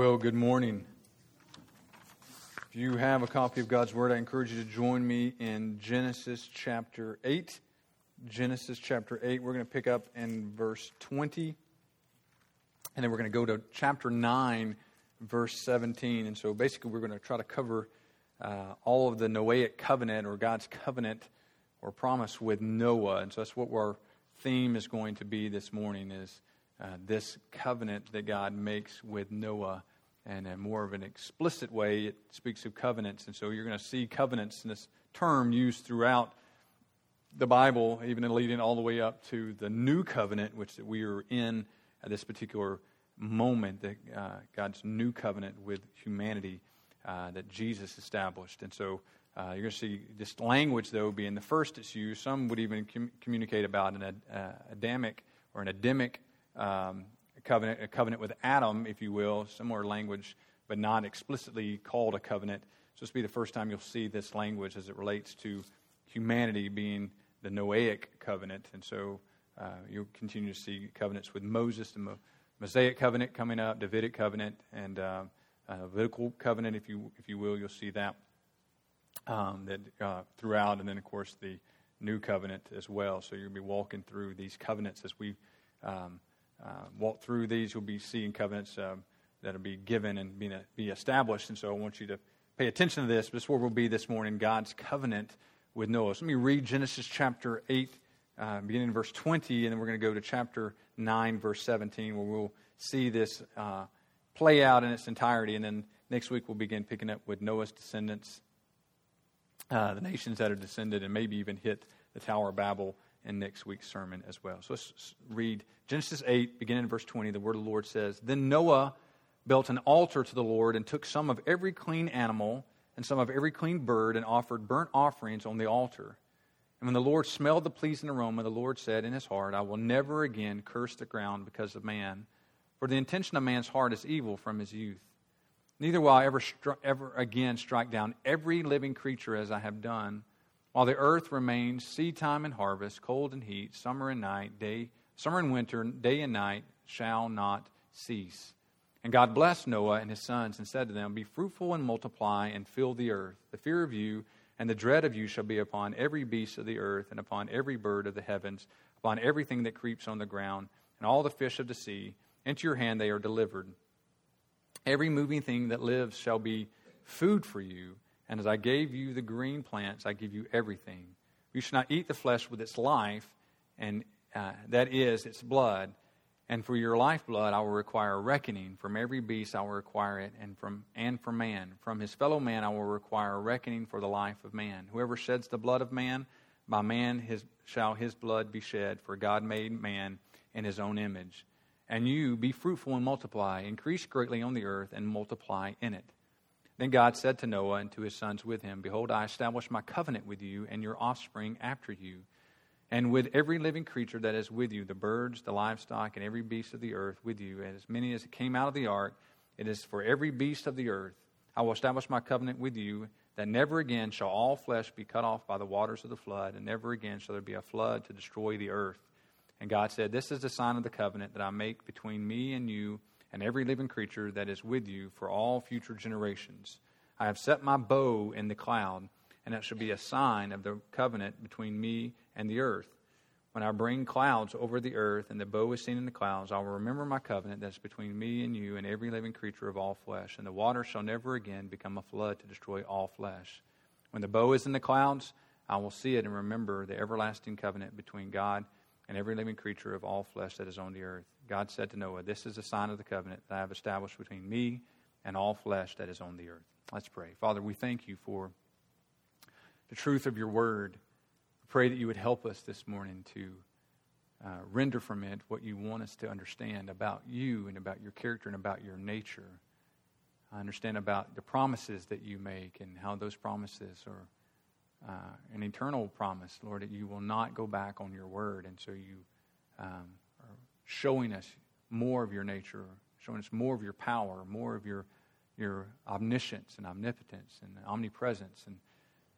Well, good morning. If you have a copy of God's Word, I encourage you to join me in Genesis chapter 8. Genesis chapter 8, we're going to pick up in verse 20, and then we're going to go to chapter 9, verse 17. And so basically, we're going to try to cover uh, all of the Noahic covenant or God's covenant or promise with Noah. And so that's what our theme is going to be this morning is uh, this covenant that God makes with Noah. And in more of an explicit way, it speaks of covenants. And so you're going to see covenants in this term used throughout the Bible, even leading all the way up to the new covenant, which we are in at this particular moment, that uh, God's new covenant with humanity uh, that Jesus established. And so uh, you're going to see this language, though, being the first it's used. Some would even com- communicate about an uh, Adamic or an Adamic um, covenant, a covenant with Adam, if you will, similar language, but not explicitly called a covenant. So this will be the first time you'll see this language as it relates to humanity being the Noahic covenant. And so uh, you'll continue to see covenants with Moses, the Mo- Mosaic covenant coming up, Davidic covenant, and uh, uh, Levitical covenant, if you, if you will. You'll see that, um, that uh, throughout. And then, of course, the new covenant as well. So you'll be walking through these covenants as we um, uh, walk through these, you'll be seeing covenants um, that will be given and be, be established. And so I want you to pay attention to this. This is where we'll be this morning God's covenant with Noah. So let me read Genesis chapter 8, uh, beginning in verse 20, and then we're going to go to chapter 9, verse 17, where we'll see this uh, play out in its entirety. And then next week we'll begin picking up with Noah's descendants, uh, the nations that are descended, and maybe even hit the Tower of Babel in next week's sermon as well. So let's read Genesis 8, beginning in verse 20. The word of the Lord says Then Noah built an altar to the Lord and took some of every clean animal and some of every clean bird and offered burnt offerings on the altar. And when the Lord smelled the pleasing aroma, the Lord said in his heart, I will never again curse the ground because of man, for the intention of man's heart is evil from his youth. Neither will I ever, ever again strike down every living creature as I have done while the earth remains, seed time and harvest, cold and heat, summer and night, day, summer and winter, day and night shall not cease. And God blessed Noah and his sons and said to them, Be fruitful and multiply and fill the earth. The fear of you and the dread of you shall be upon every beast of the earth and upon every bird of the heavens, upon everything that creeps on the ground, and all the fish of the sea. Into your hand they are delivered. Every moving thing that lives shall be food for you. And as I gave you the green plants, I give you everything. You shall not eat the flesh with its life, and uh, that is its blood. And for your lifeblood, I will require a reckoning. From every beast, I will require it, and from and from man, from his fellow man, I will require a reckoning for the life of man. Whoever sheds the blood of man, by man his, shall his blood be shed. For God made man in his own image. And you be fruitful and multiply, increase greatly on the earth, and multiply in it. Then God said to Noah and to his sons with him, Behold, I establish my covenant with you and your offspring after you, and with every living creature that is with you, the birds, the livestock, and every beast of the earth with you, and as many as came out of the ark. It is for every beast of the earth. I will establish my covenant with you, that never again shall all flesh be cut off by the waters of the flood, and never again shall there be a flood to destroy the earth. And God said, This is the sign of the covenant that I make between me and you and every living creature that is with you for all future generations. I have set my bow in the cloud, and it shall be a sign of the covenant between me and the earth. When I bring clouds over the earth, and the bow is seen in the clouds, I will remember my covenant that's between me and you and every living creature of all flesh. And the water shall never again become a flood to destroy all flesh. When the bow is in the clouds, I will see it and remember the everlasting covenant between God and every living creature of all flesh that is on the earth. God said to Noah, This is a sign of the covenant that I have established between me and all flesh that is on the earth. Let's pray. Father, we thank you for the truth of your word. Pray that you would help us this morning to uh, render from it what you want us to understand about you and about your character and about your nature. I understand about the promises that you make and how those promises are uh, an eternal promise, Lord, that you will not go back on your word. And so you um, are showing us more of your nature, showing us more of your power, more of your, your omniscience and omnipotence and omnipresence. And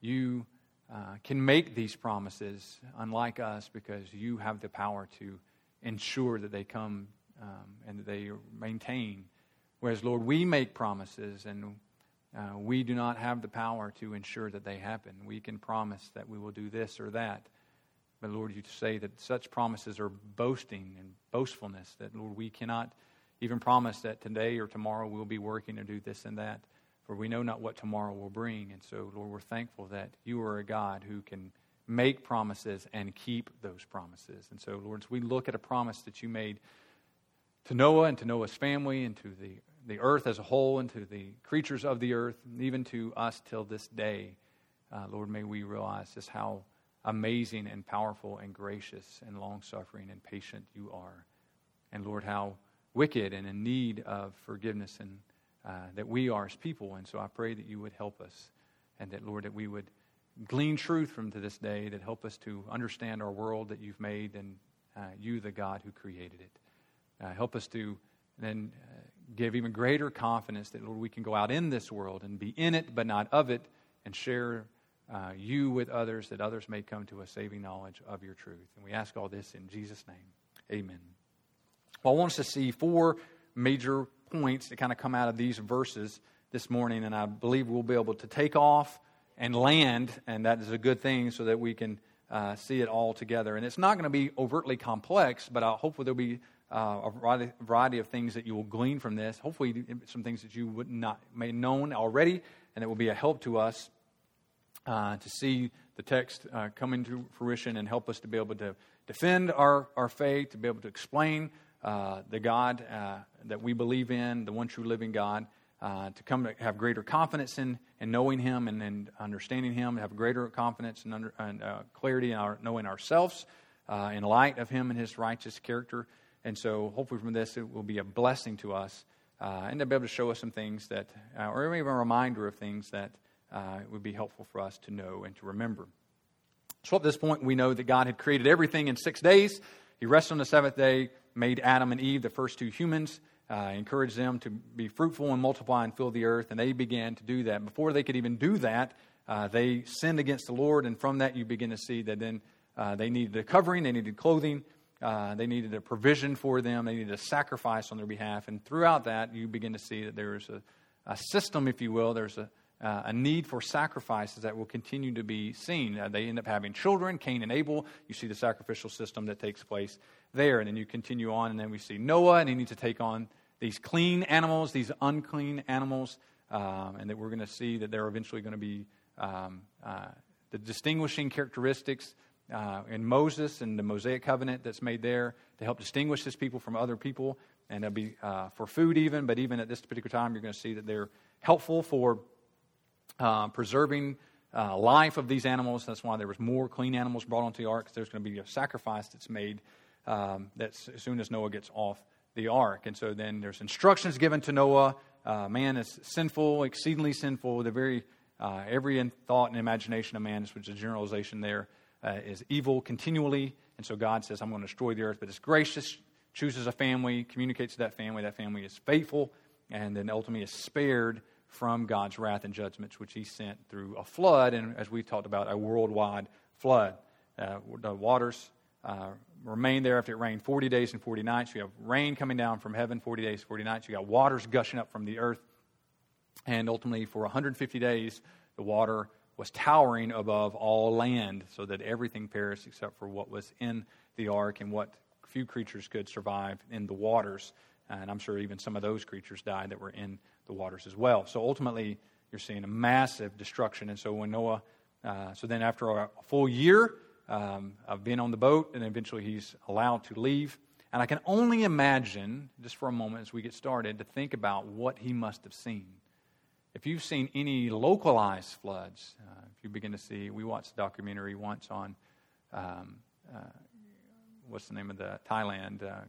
you uh, can make these promises unlike us because you have the power to ensure that they come um, and that they maintain Whereas, Lord, we make promises and uh, we do not have the power to ensure that they happen. We can promise that we will do this or that. But, Lord, you say that such promises are boasting and boastfulness, that, Lord, we cannot even promise that today or tomorrow we'll be working to do this and that, for we know not what tomorrow will bring. And so, Lord, we're thankful that you are a God who can make promises and keep those promises. And so, Lord, as we look at a promise that you made to Noah and to Noah's family and to the, the earth as a whole and to the creatures of the earth, and even to us till this day, uh, Lord, may we realize just how amazing and powerful and gracious and long suffering and patient you are. And Lord, how wicked and in need of forgiveness and uh, that we are as people. And so I pray that you would help us and that, Lord, that we would glean truth from to this day that help us to understand our world that you've made and uh, you, the God who created it. Uh, help us to then uh, give even greater confidence that, Lord, we can go out in this world and be in it but not of it and share uh, you with others that others may come to a saving knowledge of your truth. And we ask all this in Jesus' name. Amen. Well, I want us to see four major points that kind of come out of these verses this morning, and I believe we'll be able to take off and land, and that is a good thing so that we can uh, see it all together. And it's not going to be overtly complex, but uh, hopefully there'll be uh, a variety of things that you will glean from this. Hopefully, some things that you would not may known already, and it will be a help to us uh, to see the text uh, come into fruition and help us to be able to defend our, our faith, to be able to explain uh, the God uh, that we believe in, the one true living God, uh, to come to have greater confidence in, in knowing Him and, and understanding Him, have greater confidence and, under, and clarity in our knowing ourselves in light of Him and His righteous character. And so, hopefully, from this, it will be a blessing to us and to be able to show us some things that, or even a reminder of things that would be helpful for us to know and to remember. So, at this point, we know that God had created everything in six days. He rested on the seventh day made Adam and Eve, the first two humans, uh, encouraged them to be fruitful and multiply and fill the earth, and they began to do that. Before they could even do that, uh, they sinned against the Lord, and from that you begin to see that then uh, they needed a covering, they needed clothing, uh, they needed a provision for them, they needed a sacrifice on their behalf, and throughout that you begin to see that there's a, a system, if you will, there's a, uh, a need for sacrifices that will continue to be seen. Uh, they end up having children, Cain and Abel. You see the sacrificial system that takes place there. And then you continue on, and then we see Noah, and he needs to take on these clean animals, these unclean animals, um, and that we're going to see that they're eventually going to be um, uh, the distinguishing characteristics uh, in Moses and the Mosaic covenant that's made there to help distinguish his people from other people. And it'll be uh, for food, even, but even at this particular time, you're going to see that they're helpful for uh, preserving uh, life of these animals. That's why there was more clean animals brought onto the ark. Because there's going to be a sacrifice that's made um, that's as soon as Noah gets off the ark. And so then there's instructions given to Noah. Uh, man is sinful, exceedingly sinful. The very uh, every thought and imagination of man, which is a generalization there, uh, is evil continually. And so God says, "I'm going to destroy the earth," but it's gracious. Chooses a family, communicates to that family. That family is faithful, and then ultimately is spared from God's wrath and judgments, which He sent through a flood, and as we've talked about, a worldwide flood. Uh, the waters uh, remain there after it rained 40 days and 40 nights. You have rain coming down from heaven 40 days, 40 nights. You got waters gushing up from the earth. And ultimately, for 150 days, the water was towering above all land so that everything perished except for what was in the ark and what few creatures could survive in the waters. And I'm sure even some of those creatures died that were in the waters as well. So ultimately, you're seeing a massive destruction. And so when Noah, uh, so then after a full year, um, of being on the boat, and eventually he's allowed to leave. And I can only imagine, just for a moment as we get started, to think about what he must have seen. If you've seen any localized floods, uh, if you begin to see, we watched a documentary once on um, uh, what's the name of the Thailand, uh,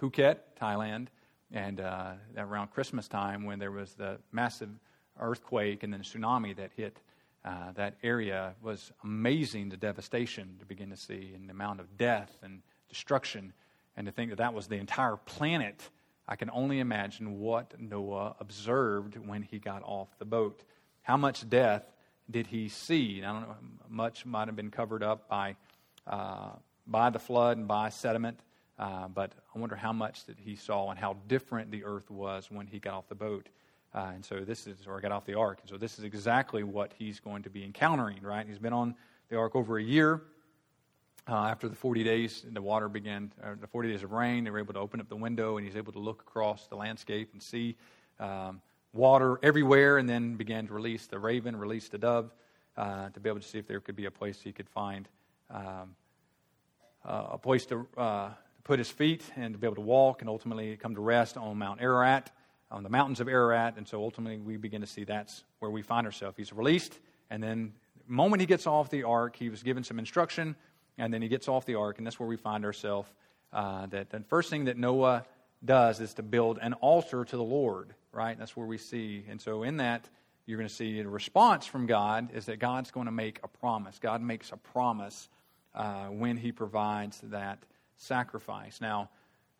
Phuket, Thailand, and uh, around Christmas time when there was the massive earthquake and then tsunami that hit uh, that area was amazing the devastation to begin to see and the amount of death and destruction. And to think that that was the entire planet, I can only imagine what Noah observed when he got off the boat. How much death did he see? I don't know, much might have been covered up by, uh, by the flood and by sediment. Uh, but I wonder how much that he saw and how different the earth was when he got off the boat. Uh, and so this is, or got off the ark. And so this is exactly what he's going to be encountering, right? He's been on the ark over a year. Uh, after the 40 days, the water began, uh, the 40 days of rain, they were able to open up the window and he's able to look across the landscape and see um, water everywhere and then began to release the raven, release the dove uh, to be able to see if there could be a place he could find um, uh, a place to uh, put his feet and to be able to walk and ultimately come to rest on Mount Ararat, on the mountains of Ararat. And so ultimately we begin to see that's where we find ourselves. He's released, and then the moment he gets off the ark, he was given some instruction and then he gets off the ark, and that's where we find ourselves. Uh, that the first thing that Noah does is to build an altar to the Lord, right? That's where we see. And so, in that, you're going to see a response from God is that God's going to make a promise. God makes a promise uh, when He provides that sacrifice. Now,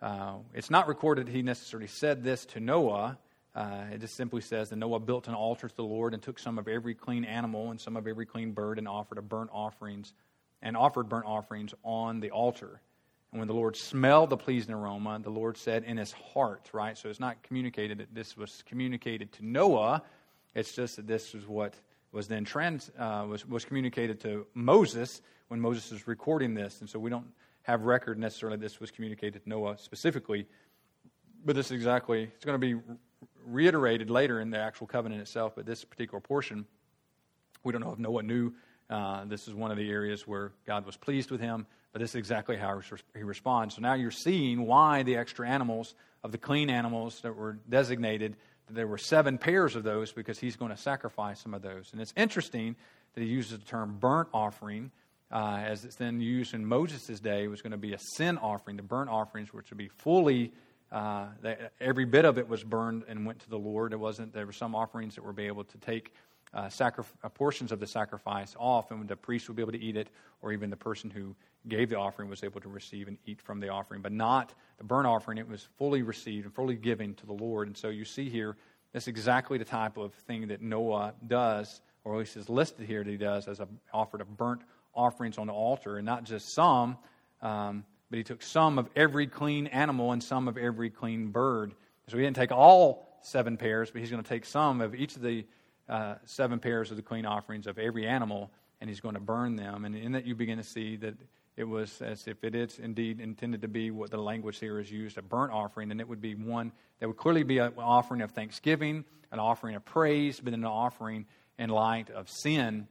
uh, it's not recorded he necessarily said this to Noah. Uh, it just simply says that Noah built an altar to the Lord and took some of every clean animal and some of every clean bird and offered a burnt offerings and offered burnt offerings on the altar. And when the Lord smelled the pleasing aroma, the Lord said in his heart, right? So it's not communicated that this was communicated to Noah. It's just that this is what was then trans, uh, was, was communicated to Moses when Moses was recording this. And so we don't have record necessarily this was communicated to Noah specifically. But this is exactly, it's going to be reiterated later in the actual covenant itself, but this particular portion, we don't know if Noah knew uh, this is one of the areas where God was pleased with him, but this is exactly how he responds. So now you're seeing why the extra animals, of the clean animals that were designated, there were seven pairs of those because he's going to sacrifice some of those. And it's interesting that he uses the term burnt offering. Uh, as it's then used in Moses' day, was going to be a sin offering. The burnt offerings were to be fully, uh, every bit of it was burned and went to the Lord. It wasn't, there were some offerings that were be able to take uh, sacri- uh, portions of the sacrifice off, and the priest would be able to eat it, or even the person who gave the offering was able to receive and eat from the offering, but not the burnt offering. It was fully received and fully given to the Lord. And so you see here, that's exactly the type of thing that Noah does, or at least is listed here that he does as a, offered of burnt offerings on the altar, and not just some, um, but he took some of every clean animal and some of every clean bird. So he didn't take all seven pairs, but he's going to take some of each of the uh, seven pairs of the clean offerings of every animal, and he's going to burn them. And in that, you begin to see that it was as if it is indeed intended to be what the language here is used a burnt offering, and it would be one that would clearly be an offering of thanksgiving, an offering of praise, but an offering in light of sin.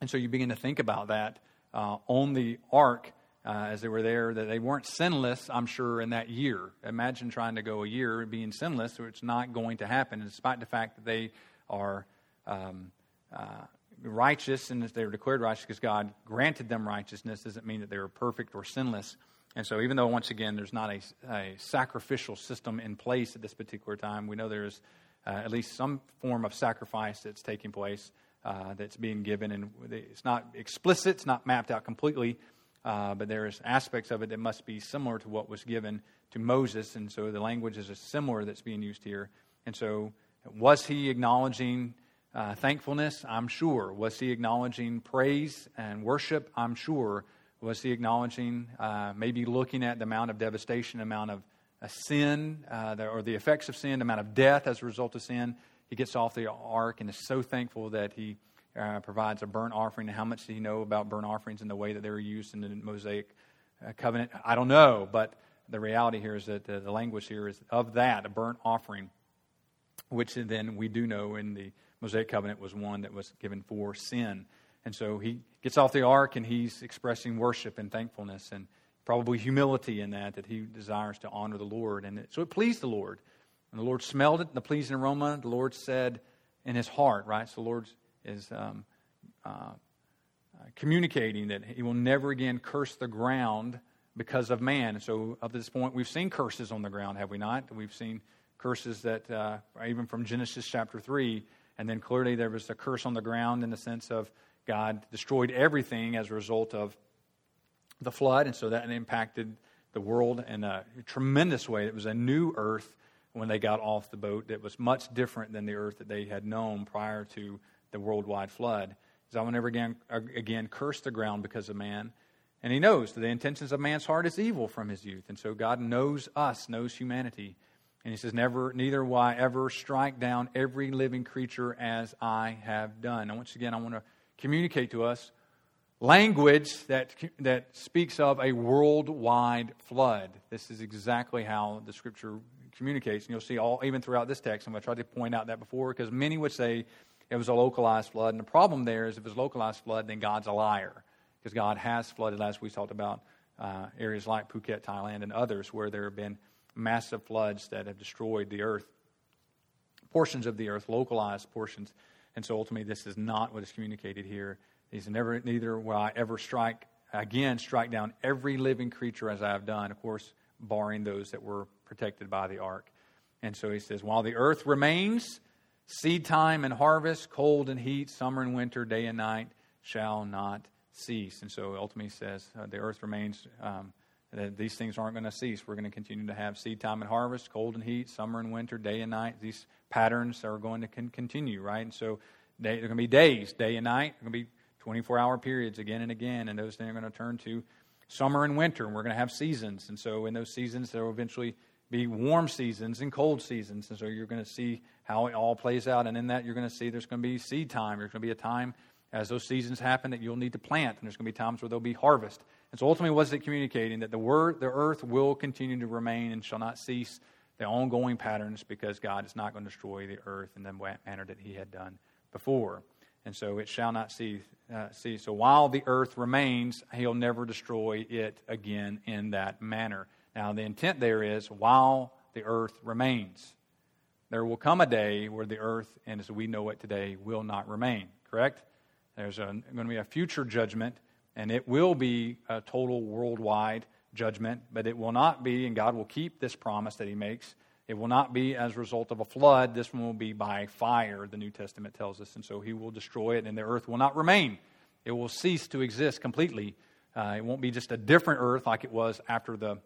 And so you begin to think about that uh, on the ark. Uh, as they were there, that they weren't sinless, I'm sure, in that year. Imagine trying to go a year being sinless, so it's not going to happen, despite the fact that they are um, uh, righteous and they were declared righteous because God granted them righteousness doesn't mean that they were perfect or sinless. And so, even though, once again, there's not a, a sacrificial system in place at this particular time, we know there's uh, at least some form of sacrifice that's taking place, uh, that's being given. And it's not explicit, it's not mapped out completely, uh, but there's aspects of it that must be similar to what was given to Moses. And so, the language is similar that's being used here. And so, was he acknowledging uh, thankfulness? I'm sure. Was he acknowledging praise and worship? I'm sure. Was he acknowledging uh, maybe looking at the amount of devastation, amount of uh, sin, uh, or the effects of sin, the amount of death as a result of sin? He gets off the ark and is so thankful that he uh, provides a burnt offering. How much did he know about burnt offerings and the way that they were used in the Mosaic uh, covenant? I don't know, but the reality here is that the language here is of that, a burnt offering which then we do know in the Mosaic covenant was one that was given for sin. And so he gets off the ark and he's expressing worship and thankfulness and probably humility in that, that he desires to honor the Lord. And so it pleased the Lord. And the Lord smelled it, the pleasing aroma. The Lord said in his heart, right? So the Lord is um, uh, uh, communicating that he will never again curse the ground because of man. And so up to this point, we've seen curses on the ground, have we not? We've seen curses that, uh, even from Genesis chapter 3, and then clearly there was a curse on the ground in the sense of God destroyed everything as a result of the flood, and so that impacted the world in a tremendous way. It was a new earth when they got off the boat that was much different than the earth that they had known prior to the worldwide flood. So I will never again, again curse the ground because of man. And he knows that the intentions of man's heart is evil from his youth. And so God knows us, knows humanity. And he says, Never, neither will I ever strike down every living creature as I have done. And once again, I want to communicate to us language that, that speaks of a worldwide flood. This is exactly how the scripture communicates. And you'll see all, even throughout this text, to try to point out that before, because many would say it was a localized flood. And the problem there is if it's a localized flood, then God's a liar, because God has flooded, as we talked about, uh, areas like Phuket, Thailand, and others where there have been massive floods that have destroyed the earth, portions of the earth, localized portions. And so ultimately, this is not what is communicated here. He said, Never, neither will I ever strike, again, strike down every living creature as I have done, of course, barring those that were protected by the ark. And so he says, While the earth remains, seed time and harvest, cold and heat, summer and winter, day and night shall not cease. And so ultimately says, uh, The earth remains. Um, these things aren't going to cease. We're going to continue to have seed time and harvest, cold and heat, summer and winter, day and night. These patterns are going to con- continue, right? And so they, they're going to be days, day and night. They're going to be 24 hour periods again and again, and those things are going to turn to summer and winter, and we're going to have seasons. And so, in those seasons, there will eventually be warm seasons and cold seasons. And so, you're going to see how it all plays out. And in that, you're going to see there's going to be seed time. There's going to be a time as those seasons happen that you'll need to plant, and there's going to be times where there'll be harvest. And so, ultimately, what is it communicating? That the word, the earth will continue to remain and shall not cease the ongoing patterns because God is not going to destroy the earth in the manner that He had done before and so it shall not uh, see. So while the earth remains, he'll never destroy it again in that manner. Now, the intent there is while the earth remains. There will come a day where the earth, and as we know it today, will not remain, correct? There's a, going to be a future judgment, and it will be a total worldwide judgment, but it will not be, and God will keep this promise that He makes it will not be as a result of a flood. This one will be by fire, the New Testament tells us. And so he will destroy it, and the earth will not remain. It will cease to exist completely. Uh, it won't be just a different earth like it was after the,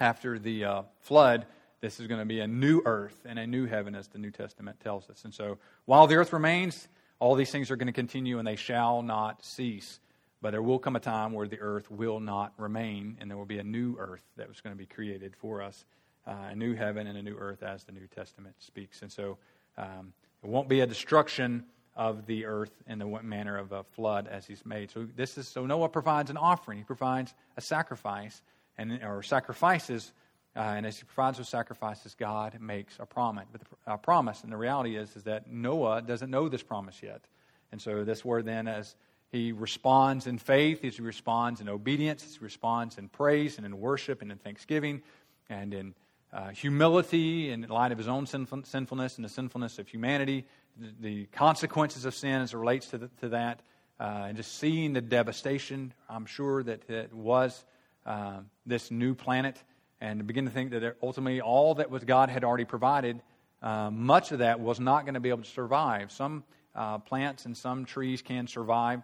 after the uh, flood. This is going to be a new earth and a new heaven, as the New Testament tells us. And so while the earth remains, all these things are going to continue, and they shall not cease. But there will come a time where the earth will not remain, and there will be a new earth that was going to be created for us uh, a new heaven and a new earth as the New Testament speaks. And so um, it won't be a destruction of the earth in the manner of a flood as he's made. So this is so Noah provides an offering. He provides a sacrifice and or sacrifices. Uh, and as he provides those sacrifices, God makes a promise. But the, a promise, and the reality is, is that Noah doesn't know this promise yet. And so this word then, as he responds in faith, he responds in obedience, he responds in praise and in worship and in thanksgiving and in uh, humility in light of his own sinfulness and the sinfulness of humanity, the, consequences of sin as it relates to, the, to that, uh, and just seeing the devastation, I'm sure that it was uh, this new planet, and to begin to think that ultimately all that was God had already provided, uh, much of that was not going to be able to survive. Some uh, plants and some trees can survive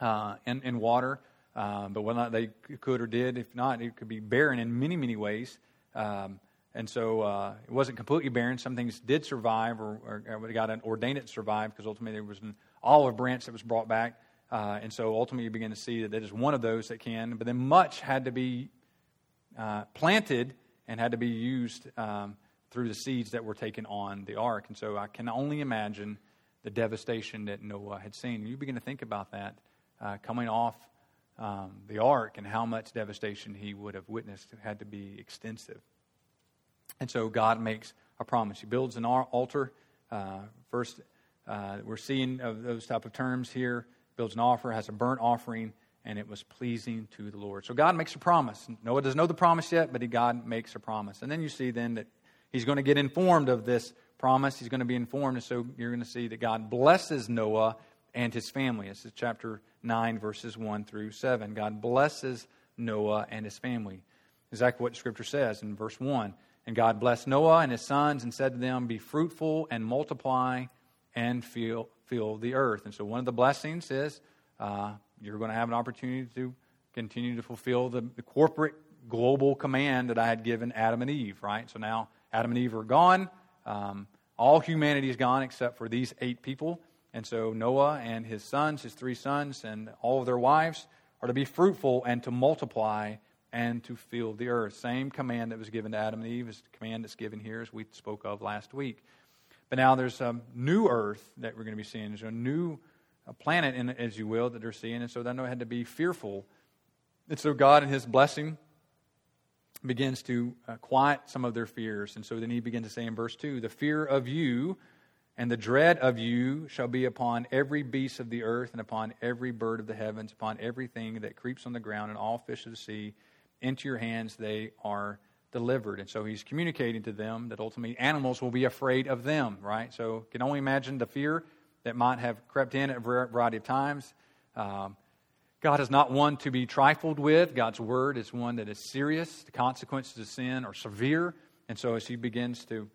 in, in water. Uh, but whether they could or did, if not, it could be barren in many, many ways. Um, and so uh, it wasn't completely barren. Some things did survive, or, or, or God ordained it to survive, because ultimately there was an olive branch that was brought back. Uh, and so ultimately you begin to see that that is one of those that can. But then much had to be uh, planted and had to be used um, through the seeds that were taken on the ark. And so I can only imagine the devastation that Noah had seen. You begin to think about that uh, coming off um, the ark and how much devastation he would have witnessed had to be extensive. And so God makes a promise. He builds an altar. Uh, first, uh, we're seeing of those type of terms here. Builds an offer, has a burnt offering, and it was pleasing to the Lord. So God makes a promise. Noah doesn't know the promise yet, but God makes a promise. And then you see then that he's going to get informed of this promise. He's going to be informed, and so you're going to see that God blesses Noah and his family. This is chapter 9, verses 1 through 7. God blesses Noah and his family. Exactly what Scripture says in verse 1. And God blessed Noah and his sons and said to them, Be fruitful and multiply and fill, fill the earth. And so one of the blessings is uh, you're going to have an opportunity to continue to fulfill the, the corporate global command that I had given Adam and Eve, right? So now Adam and Eve are gone. Um, all humanity is gone except for these eight people. And so Noah and his sons, his three sons, and all of their wives are to be fruitful and to multiply and to fill the earth. Same command that was given to Adam and Eve is the command that's given here, as we spoke of last week. But now there's a new earth that we're going to be seeing. There's a new planet, in, as you will, that they're seeing. And so they know had to be fearful. And so God, in His blessing, begins to uh, quiet some of their fears. And so then He begins to say in verse 2 The fear of you and the dread of you shall be upon every beast of the earth, and upon every bird of the heavens, upon everything that creeps on the ground, and all fish of the sea. Into your hands they are delivered. And so he's communicating to them that ultimately animals will be afraid of them, right? So can only imagine the fear that might have crept in at a variety of times. Um, God is not one to be trifled with. God's word is one that is serious. The consequences of sin are severe. And so as he begins to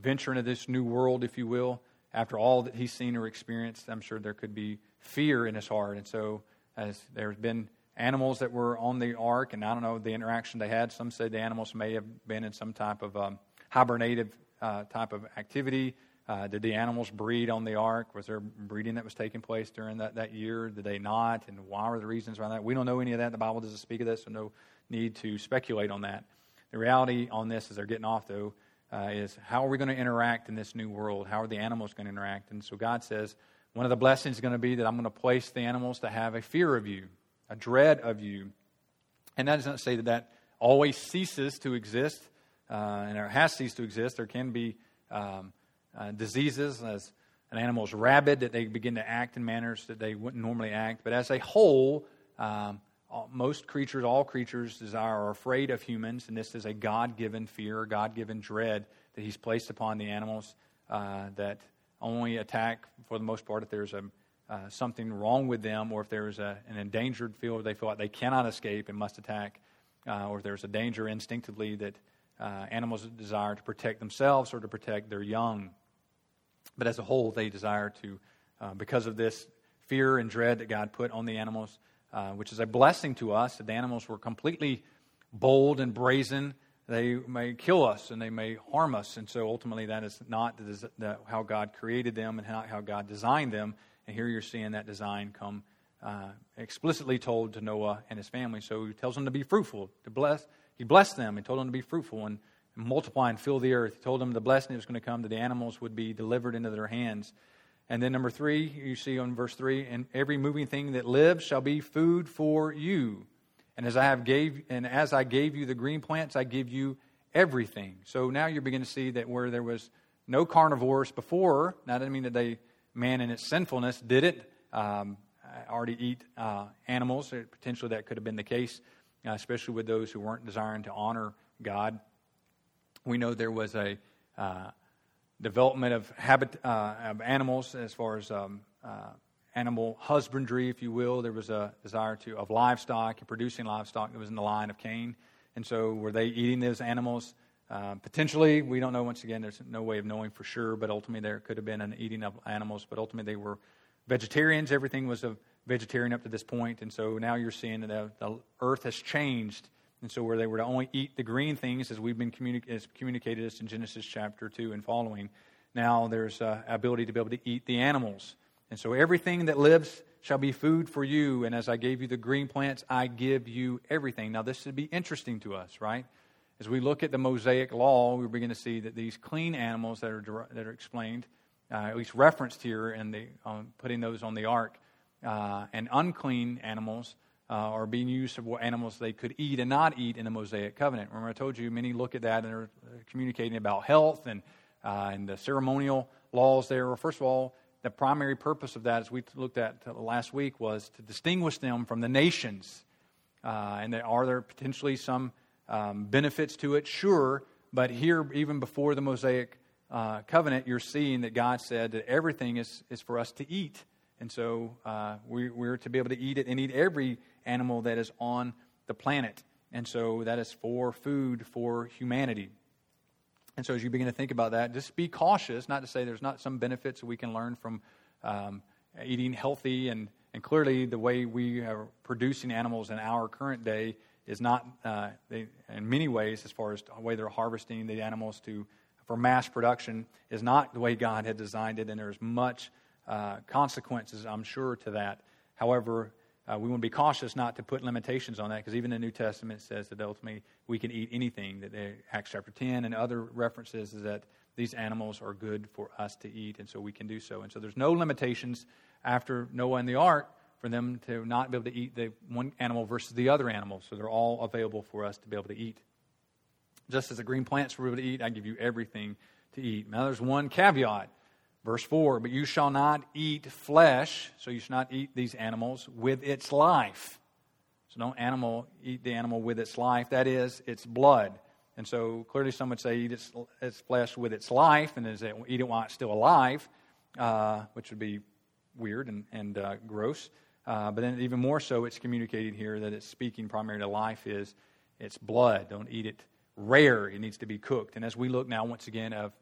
venture into this new world, if you will, after all that he's seen or experienced, I'm sure there could be fear in his heart. And so, as there's been animals that were on the ark, and I don't know the interaction they had, some say the animals may have been in some type of um, hibernative uh, type of activity. Uh, did the animals breed on the ark? Was there breeding that was taking place during that, that year? Did they not? And why were the reasons around that? We don't know any of that. The Bible doesn't speak of this, so no need to speculate on that. The reality on this, is they're getting off, though, uh, is how are we going to interact in this new world? How are the animals going to interact? And so God says, one of the blessings is going to be that I'm going to place the animals to have a fear of you, a dread of you. And that doesn't say that that always ceases to exist uh, and it has ceased to exist. There can be um, uh, diseases as an animal is rabid that they begin to act in manners that they wouldn't normally act. But as a whole, um, most creatures, all creatures, desire are afraid of humans, and this is a God given fear, God given dread that He's placed upon the animals uh, that only attack, for the most part, if there's a, uh, something wrong with them or if there's a, an endangered field they feel like they cannot escape and must attack, uh, or if there's a danger instinctively that uh, animals desire to protect themselves or to protect their young. But as a whole, they desire to, uh, because of this fear and dread that God put on the animals, uh, which is a blessing to us. The animals were completely bold and brazen, they may kill us and they may harm us. And so ultimately, that is not the, the, how God created them and how, how, God designed them. And here you're seeing that design come uh, explicitly told to Noah and his family. So he tells them to be fruitful, to bless. He blessed them and told them to be fruitful and, and multiply and fill the earth. He told them the blessing that was going to come, that the animals would be delivered into their hands. And then number three, you see on verse three, and every moving thing that lives shall be food for you. And as I have gave and as I gave you the green plants, I give you everything. So now you're beginning to see that where there was no carnivores before, now that doesn't mean that they man in its sinfulness did it. Um, already eat uh, animals. Potentially that could have been the case, uh, especially with those who weren't desiring to honor God. We know there was a uh, development of habit uh, of animals as far as um, uh, animal husbandry, if you will. There was a desire to of livestock and producing livestock that was in the line of Cain, and so were they eating those animals? Uh, potentially, we don't know. Once again, there's no way of knowing for sure, but ultimately there could have been an eating of animals. But ultimately, they were vegetarians. Everything was a vegetarian up to this point, and so now you're seeing that the, the earth has changed and so, where they were to only eat the green things, as we've been communi- as communicated us in Genesis chapter 2 and following, now there's uh, ability to be able to eat the animals. And so, everything that lives shall be food for you. And as I gave you the green plants, I give you everything. Now, this should be interesting to us, right? As we look at the Mosaic law, we begin to see that these clean animals that are, that are explained, uh, at least referenced here, and the, um, putting those on the ark, uh, and unclean animals uh, or being used for what animals they could eat and not eat in the Mosaic covenant. Remember, I told you many look at that and are communicating about health and, uh, and the ceremonial laws there. Well, first of all, the primary purpose of that, as we looked at last week, was to distinguish them from the nations. Uh, and are there potentially some um, benefits to it? Sure. But here, even before the Mosaic uh, covenant, you're seeing that God said that everything is, is for us to eat. And so uh, we, we're to be able to eat it and eat every animal that is on the planet. And so that is for food for humanity. And so as you begin to think about that, just be cautious, not to say there's not some benefits that we can learn from um, eating healthy. And, and clearly, the way we are producing animals in our current day is not, uh, they, in many ways, as far as the way they're harvesting the animals to, for mass production, is not the way God had designed it. And there's much uh, consequences, I'm sure, to that. However, uh, we want to be cautious not to put limitations on that because even the New Testament says that ultimately we can eat anything. That they, Acts chapter 10 and other references is that these animals are good for us to eat, and so we can do so. And so there's no limitations after Noah and the ark for them to not be able to eat the one animal versus the other animal. So they're all available for us to be able to eat. Just as the green plants were able to eat, I give you everything to eat. Now there's one caveat Verse 4 But you shall not eat flesh, so you shall not eat these animals with its life. So don't animal eat the animal with its life, that is, its blood. And so clearly some would say eat its, its flesh with its life, and is it, eat it while it's still alive, uh, which would be weird and, and uh, gross. Uh, but then even more so, it's communicated here that it's speaking primarily to life is its blood. Don't eat it rare. It needs to be cooked. And as we look now once again of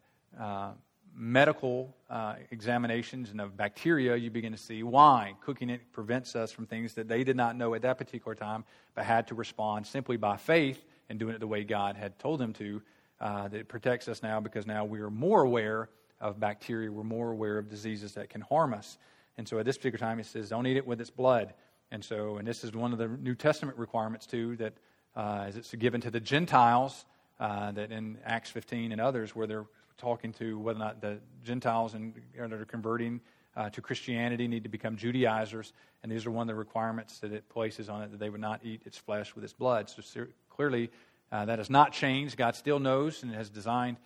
uh, medical uh, examinations and of bacteria, you begin to see why cooking it prevents us from things that they did not know at that particular time, but had to respond simply by faith and doing it the way God had told them to. Uh, that it protects us now because now we are more aware of bacteria, we're more aware of diseases that can harm us. And so at this particular time, he says, don't eat it with its blood. And so, and this is one of the New Testament requirements too, that uh, as it's given to the Gentiles, uh, that in Acts 15 and others, where they're talking to whether or not the Gentiles and, that are converting uh, to Christianity need to become Judaizers, and these are one of the requirements that it places on it that they would not eat its flesh with its blood. So clearly, uh, that has not changed. God still knows and has designed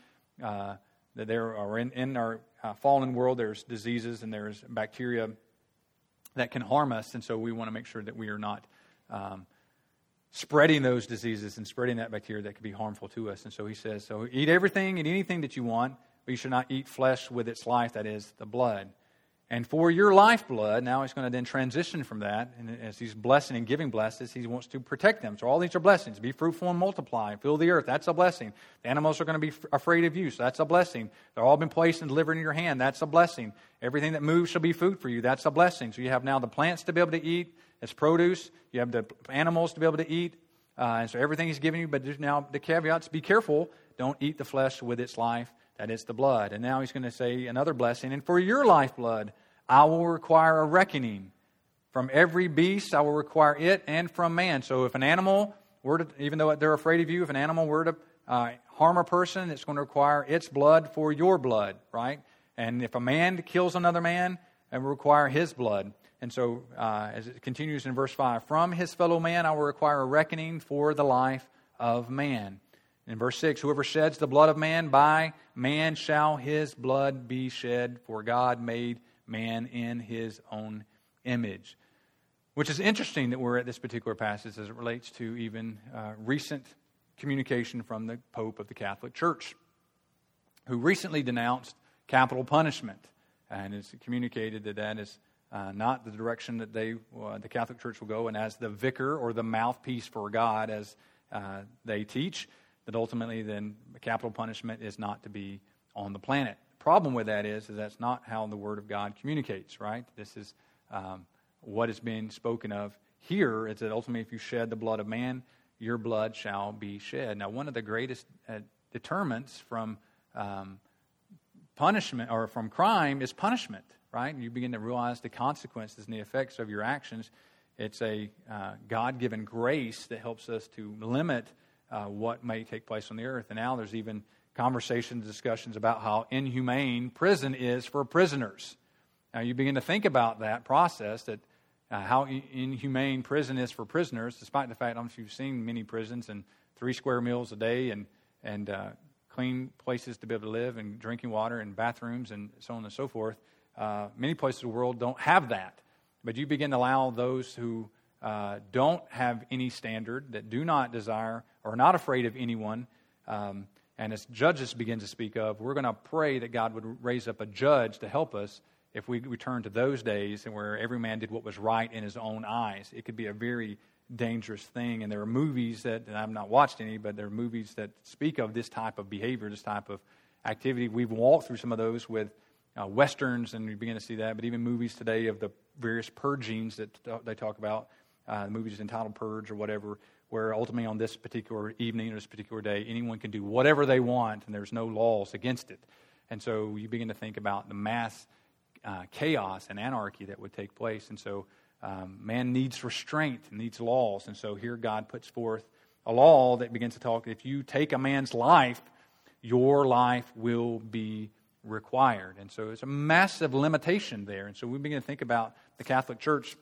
uh, that there are in, in our uh, fallen world there's diseases and there's bacteria that can harm us, and so we want to make sure that we are not. Um, spreading those diseases and spreading that bacteria that could be harmful to us. And so he says, So eat everything and anything that you want, but you should not eat flesh with its life, that is, the blood. And for your lifeblood, now he's going to then transition from that. And as he's blessing and giving blessings, he wants to protect them. So all these are blessings. Be fruitful and multiply. Fill the earth. That's a blessing. The animals are going to be afraid of you. So that's a blessing. They're all been placed and delivered in your hand. That's a blessing. Everything that moves shall be food for you. That's a blessing. So you have now the plants to be able to eat as produce. You have the animals to be able to eat. Uh, and so everything he's given you, but there's now the caveats be careful. Don't eat the flesh with its life, that is the blood. And now he's going to say another blessing. And for your lifeblood, I will require a reckoning. From every beast, I will require it, and from man. So if an animal were to, even though they're afraid of you, if an animal were to uh, harm a person, it's going to require its blood for your blood, right? And if a man kills another man, it will require his blood. And so, uh, as it continues in verse 5, from his fellow man I will require a reckoning for the life of man. In verse 6, whoever sheds the blood of man, by man shall his blood be shed, for God made man in his own image. Which is interesting that we're at this particular passage as it relates to even uh, recent communication from the Pope of the Catholic Church, who recently denounced capital punishment. And it's communicated that that is uh, not the direction that they, uh, the Catholic Church will go, and as the vicar or the mouthpiece for God, as uh, they teach, that ultimately then capital punishment is not to be on the planet. The problem with that is, is that's not how the Word of God communicates, right? This is um, what is being spoken of here is that ultimately if you shed the blood of man, your blood shall be shed. Now, one of the greatest uh, determinants from um, punishment or from crime is punishment right? You begin to realize the consequences and the effects of your actions. It's a uh, God given grace that helps us to limit uh, what may take place on the earth. And now there's even conversations, discussions about how inhumane prison is for prisoners. Now you begin to think about that process that uh, how inhumane prison is for prisoners, despite the fact, I don't know if you've seen many prisons and three square meals a day and, and uh, clean places to be able to live and drinking water and bathrooms and so on and so forth. Uh, many places in the world don't have that. But you begin to allow those who uh, don't have any standard, that do not desire or are not afraid of anyone, um, and as judges begin to speak of, we're going to pray that God would raise up a judge to help us if we return to those days and where every man did what was right in his own eyes. It could be a very dangerous thing. And there are movies that, and I've not watched any, but there are movies that speak of this type of behavior, this type of activity. We've walked through some of those with uh, westerns, and you begin to see that, but even movies today of the various purgings that they talk about, uh, the is entitled Purge or whatever, where ultimately on this particular evening or this particular day, anyone can do whatever they want, and there's no laws against it. And so you begin to think about the mass uh, chaos and anarchy that would take place. And so Um, man needs restraint, and needs laws. And so here God puts forth a law that begins to talk if you take a man's life, your life will be required. And so it's a massive limitation there. And so we begin to think about the Catholic Church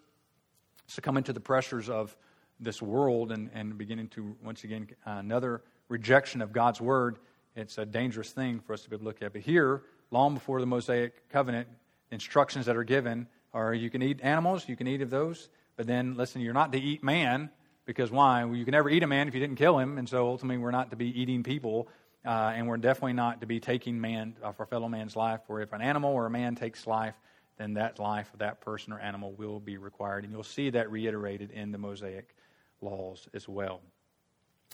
succumbing to the pressures of this world and, and beginning to, once again, another rejection of God's word. It's a dangerous thing for us to be able to look at. But here, long before the Mosaic covenant, instructions that are given are you can eat animals, you can eat of those, but then listen, you're not to eat man because why? Well, you can never eat a man if you didn't kill him, and so ultimately we're not to be eating people, uh, and we're definitely not to be taking man off our fellow man's life. For if an animal or a man takes life, then that life of that person or animal will be required, and you'll see that reiterated in the Mosaic laws as well.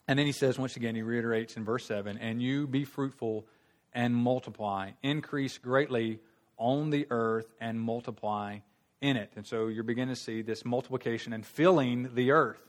And then he says, once again, he reiterates in verse 7 and you be fruitful and multiply, increase greatly on the earth and multiply in it. And so you're beginning to see this multiplication and filling the earth.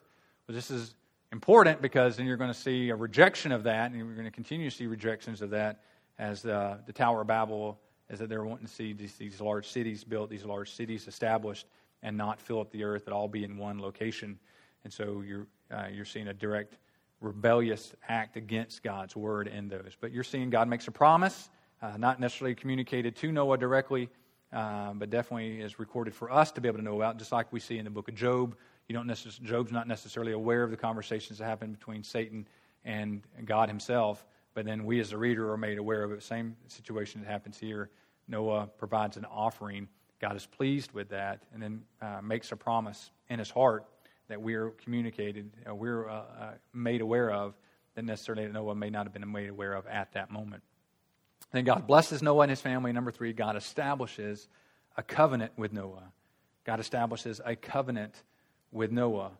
Well, this is important because then you're going to see a rejection of that, and you're going to continue to see rejections of that as uh, the Tower of Babel, as that they're wanting to see these, these large cities built, these large cities established, and not fill up the earth, but all be in one location. And so you're, uh, you're seeing a direct rebellious act against God's word in those. But you're seeing God makes a promise, uh, not necessarily communicated to Noah directly, uh, but definitely is recorded for us to be able to know about, just like we see in the book of Job. You don't necess- Job's not necessarily aware of the conversations that happen between Satan and God himself, but then we as a reader are made aware of it. Same situation that happens here. Noah provides an offering. God is pleased with that and then uh, makes a promise in his heart that we're communicated, uh, we're uh, uh, made aware of, that necessarily Noah may not have been made aware of at that moment. Then God blesses Noah and his family. Number three, God establishes a covenant with Noah. God establishes a covenant with Noah.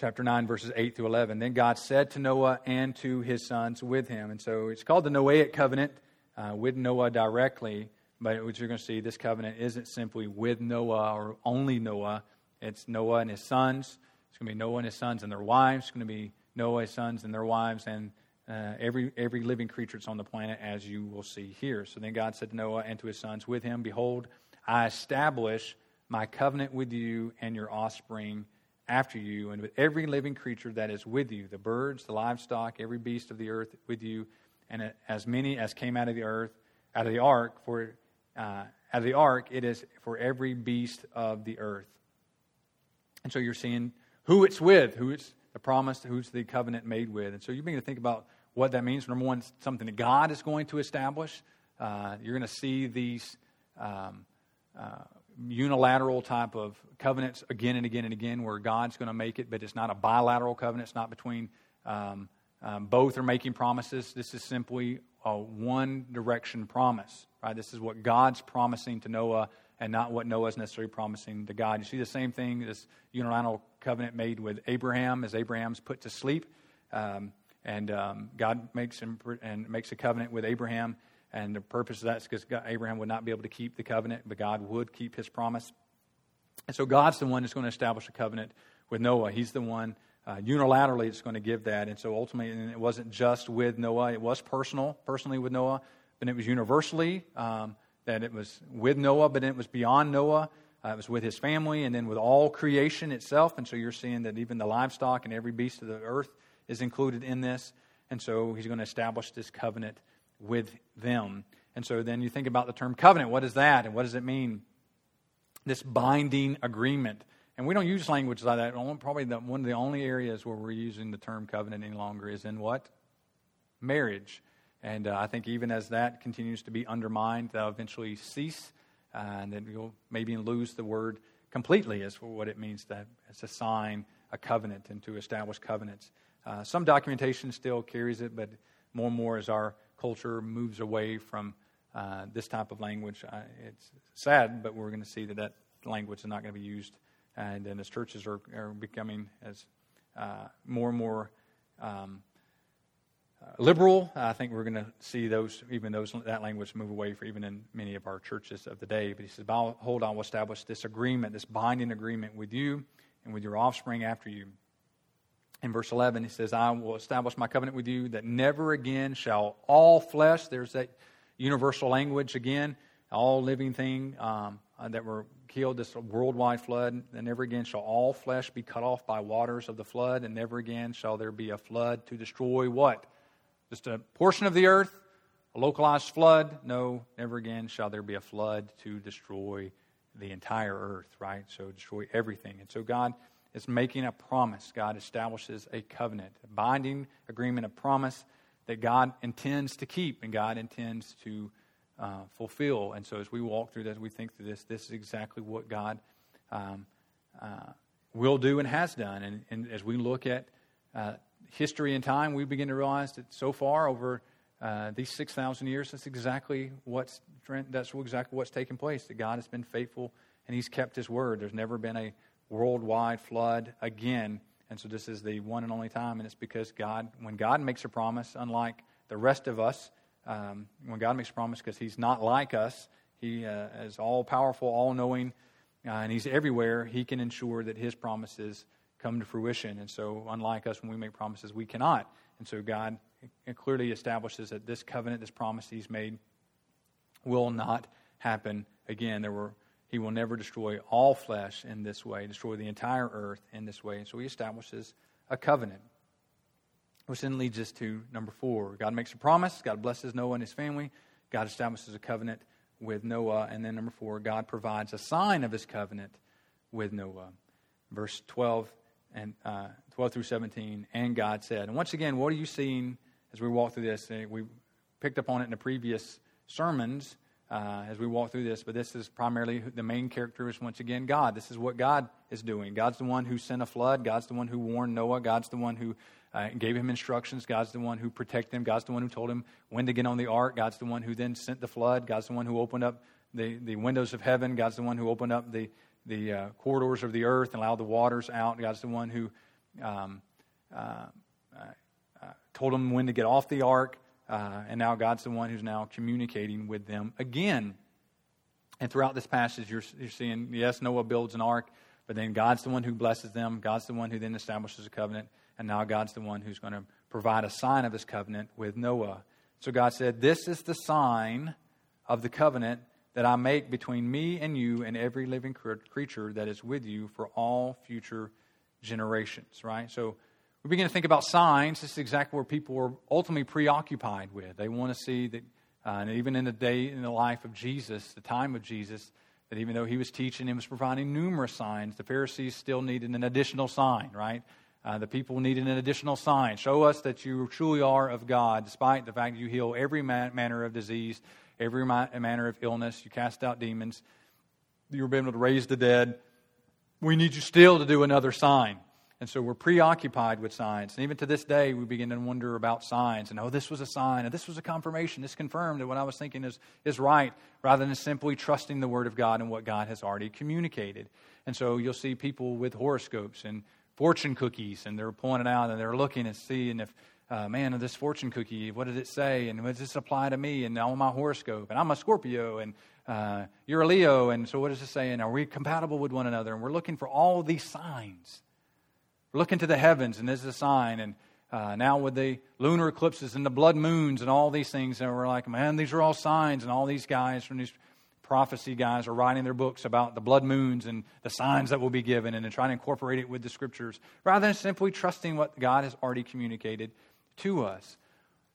Chapter 9, verses 8 through 11. Then God said to Noah and to his sons with him. And so it's called the Noahic covenant uh, with Noah directly. But what you're going to see, this covenant isn't simply with Noah or only Noah. It's Noah and his sons. It's going to be Noah and his sons and their wives. It's going to be Noah, his sons, and their wives, and uh, every, every living creature that's on the planet, as you will see here. So then God said to Noah and to his sons with him, Behold, I establish my covenant with you and your offspring after you, and with every living creature that is with you the birds, the livestock, every beast of the earth with you, and as many as came out of the earth, out of the ark, for uh, out of the ark, it is for every beast of the earth. And so you're seeing who it's with, who it's the promise, who's the covenant made with. And so you begin to think about what that means. Number one, something that God is going to establish. Uh, you're going to see these um, uh, unilateral type of covenants again and again and again where God's going to make it, but it's not a bilateral covenant. It's not between um, um, both are making promises. This is simply a one direction promise, right? This is what God's promising to Noah and not what Noah is necessarily promising to God. You see the same thing, this unilateral covenant made with Abraham as Abraham's put to sleep. Um, and um, God makes him and makes a covenant with Abraham. And the purpose of that is because Abraham would not be able to keep the covenant, but God would keep his promise. And so God's the one that's going to establish a covenant with Noah. He's the one uh, unilaterally it's going to give that. And so ultimately, and it wasn't just with Noah, it was personal, personally with Noah, but it was universally. Um, that it was with Noah, but it was beyond Noah. Uh, it was with his family and then with all creation itself. And so you're seeing that even the livestock and every beast of the earth is included in this. And so he's going to establish this covenant with them. And so then you think about the term covenant. What is that? And what does it mean? This binding agreement. And we don't use language like that. Probably the, one of the only areas where we're using the term covenant any longer is in what? Marriage. And uh, I think even as that continues to be undermined, that'll eventually cease, uh, and then you'll maybe lose the word completely as for what it means to, as a sign, a covenant, and to establish covenants. Uh, some documentation still carries it, but more and more as our culture moves away from uh, this type of language, uh, it's sad, but we're going to see that that language is not going to be used. And, and as churches are, are becoming as uh, more and more um, liberal. I think we're going to see those, even those that language move away for even in many of our churches of the day. But he says, "Hold on, we'll establish this agreement, this binding agreement with you and with your offspring after you." In verse 11, he says, "I will establish my covenant with you that never again shall all flesh." There's that universal language again. All living thing um, uh, that were killed, this worldwide flood, and never again shall all flesh be cut off by waters of the flood, and never again shall there be a flood to destroy what? Just a portion of the earth, a localized flood? No, never again shall there be a flood to destroy the entire earth, right? So destroy everything. And so God is making a promise. God establishes a covenant, a binding agreement, a promise that God intends to keep and God intends to uh, fulfill. And so as we walk through this, we think through this, this is exactly what God um, uh, will do and has done. And, and as we look at uh, history and time, we begin to realize that so far over uh, these 6,000 years, that's exactly what's that's exactly what's taken place. That God has been faithful and He's kept His word. There's never been a worldwide flood again, and so this is the one and only time. And it's because God, when God makes a promise, unlike the rest of us, um, when God makes a promise, because He's not like us, He uh, is all powerful, all knowing, uh, and He's everywhere. He can ensure that His promises come to fruition. And so, unlike us, when we make promises, we cannot. And so, God clearly establishes that this covenant, this promise He's made, will not happen again. There were, he will never destroy all flesh in this way, destroy the entire earth in this way. And so he establishes a covenant. Which then leads us to number four. God makes a promise. God blesses Noah and his family. God establishes a covenant with Noah. And then number four, God provides a sign of his covenant with Noah. Verse 12 and uh, 12 through 17. And God said. And once again, what are you seeing as we walk through this? We picked up on it in the previous sermons uh, as we walk through this, but this is primarily the main character is once again God. This is what God is doing. God's the one who sent a flood. God's the one who warned Noah. God's the one who uh, gave him instructions. God's the one who protected him. God's the one who told him when to get on the ark. God's the one who then sent the flood. God's the one who opened up the, the windows of heaven. God's the one who opened up the, the uh, corridors of the earth and allowed the waters out. God's the one who um, uh, uh told him when to get off the ark. Uh, and now God's the one who's now communicating with them again. And throughout this passage, you're, you're seeing, yes, Noah builds an ark, but then God's the one who blesses them. God's the one who then establishes a covenant. And now God's the one who's going to provide a sign of his covenant with Noah. So God said, This is the sign of the covenant that I make between me and you and every living creature that is with you for all future generations, right? So we begin to think about signs. This is exactly where people were ultimately preoccupied with. They want to see that, uh, and even in the day in the life of Jesus, the time of Jesus, that even though he was teaching and was providing numerous signs, the Pharisees still needed an additional sign, right? Uh, the people needed an additional sign. Show us that you truly are of God, despite the fact that you heal every man- manner of disease, every ma- manner of illness, you cast out demons, you were able to raise the dead. We need you still to do another sign. And so we're preoccupied with signs. And even to this day, we begin to wonder about signs. And oh, this was a sign, and this was a confirmation. This confirmed that what I was thinking is, is right, rather than simply trusting the Word of God and what God has already communicated. And so you'll see people with horoscopes and fortune cookies, and they're pointing out and they're looking and seeing if, uh, man, this fortune cookie, what did it say? And does this apply to me and on my horoscope? And I'm a Scorpio, and uh, you're a Leo, and so what does it say? And are we compatible with one another? And we're looking for all these signs look into the heavens, and this is a sign. And uh, now with the lunar eclipses and the blood moons and all these things, and we're like, man, these are all signs. And all these guys from these prophecy guys are writing their books about the blood moons and the signs that will be given, and trying to incorporate it with the scriptures, rather than simply trusting what God has already communicated to us.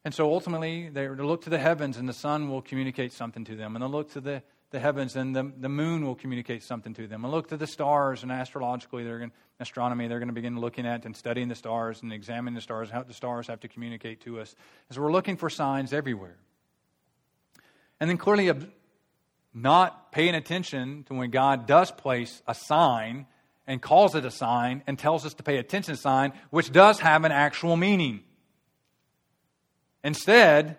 And so ultimately, they look to the heavens, and the sun will communicate something to them, and they'll look to the the heavens, and the, the moon will communicate something to them. And look to the stars, and astrologically, they're going, astronomy, they're going to begin looking at and studying the stars and examining the stars, how the stars have to communicate to us. So we're looking for signs everywhere. And then clearly, not paying attention to when God does place a sign and calls it a sign and tells us to pay attention to sign, which does have an actual meaning. Instead,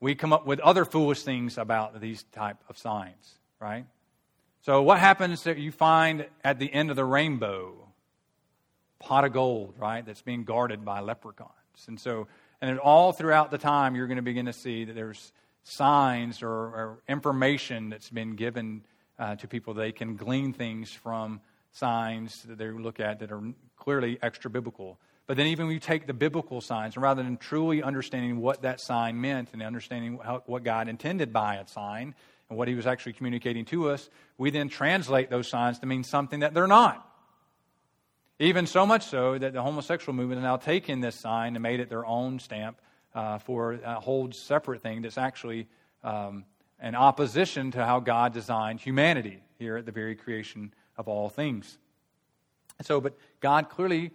we come up with other foolish things about these type of signs, right? So what happens that you find at the end of the rainbow? Pot of gold, right? That's being guarded by leprechauns. And so, and all throughout the time, you're going to begin to see that there's signs or, or information that's been given uh, to people. They can glean things from signs that they look at that are clearly extra biblical. But then, even when you take the biblical signs, and rather than truly understanding what that sign meant and understanding how, what God intended by a sign, and what he was actually communicating to us, we then translate those signs to mean something that they're not. Even so much so that the homosexual movement has now taken this sign and made it their own stamp uh, for a whole separate thing that's actually um, an opposition to how God designed humanity here at the very creation of all things. So, but God clearly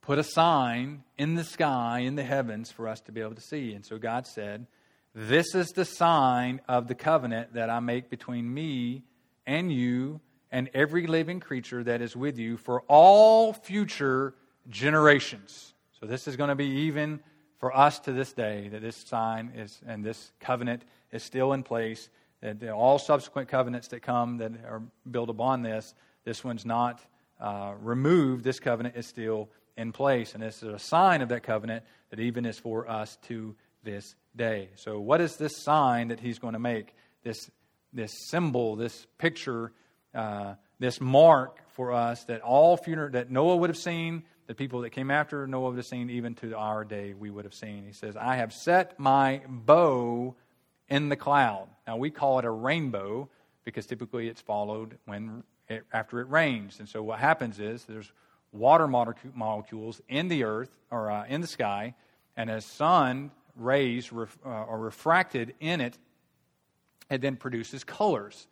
put a sign in the sky, in the heavens, for us to be able to see. And so God said, This is the sign of the covenant that I make between me and you and every living creature that is with you for all future generations. So this is going to be even for us to this day that this sign is and this covenant is still in place. That all subsequent covenants that come that are built upon this, this one's not uh, removed. This covenant is still in place, and this is a sign of that covenant that even is for us to this day. So, what is this sign that he's going to make? This this symbol, this picture uh, this mark for us that all funeral that Noah would have seen, the people that came after Noah would have seen, even to our day we would have seen. He says, "I have set my bow in the cloud." Now we call it a rainbow because typically it's followed when it, after it rains, and so what happens is there's water molecules in the earth or uh, in the sky, and as sun rays ref, uh, are refracted in it, it then produces colors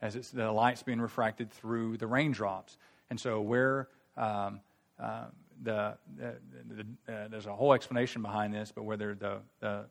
as it's, the light's being refracted through the raindrops. And so, where um, uh, the, the, the uh, there's a whole explanation behind this, but whether the, the,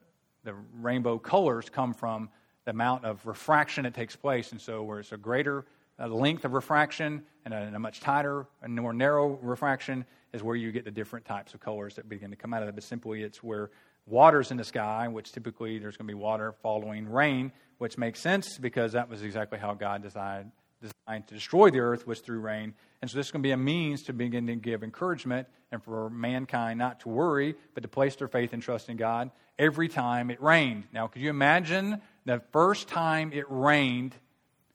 the rainbow colors come from the amount of refraction that takes place. And so, where it's a greater uh, length of refraction and a, and a, much tighter and more narrow refraction is where you get the different types of colors that begin to come out of it. But simply, it's where water's in the sky, which typically there's going to be water following rain, which makes sense because that was exactly how God designed, designed to destroy the earth was through rain. And so this is going to be a means to begin to give encouragement and for mankind not to worry, but to place their faith and trust in God every time it rained. Now, could you imagine the first time it rained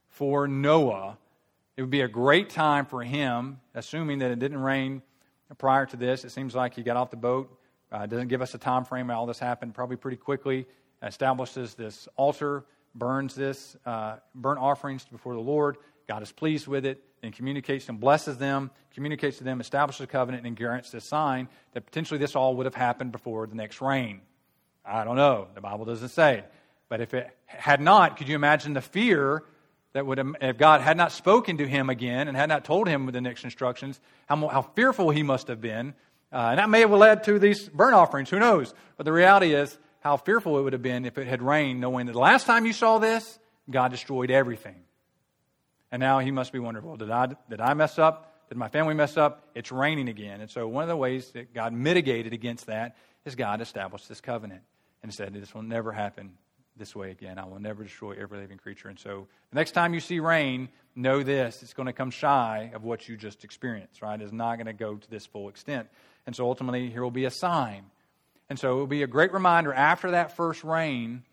for Noah? It would be a great time for him, assuming that it didn't rain prior to this. It seems like he got off the boat. Uh, doesn't give us a time frame. All this happened probably pretty quickly. Establishes this altar burns this uh, burnt offerings before the Lord. God is pleased with it and communicates and blesses them, communicates to them, establishes a covenant, and grants this sign that potentially this all would have happened before the next rain. I don't know. The Bible doesn't say. But if it had not, could you imagine the fear that would have, if God had not spoken to him again and had not told him the next instructions, how, how fearful he must have been? Uh, and that may have led to these burnt offerings. Who knows? But the reality is, how fearful it would have been if it had rained, knowing that the last time you saw this, God destroyed everything. And now he must be wondering, well, did I, did I mess up? Did my family mess up? It's raining again. And so one of the ways that God mitigated against that is God established this covenant and said, this will never happen this way again. I will never destroy every living creature. And so the next time you see rain, know this it's going to come shy of what you just experienced, right? It's not going to go to this full extent. And so ultimately, here will be a sign and so it will be a great reminder after that first rain,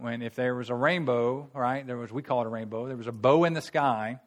when if there was a rainbow, right, there was, we call it a rainbow, there was a bow in the sky,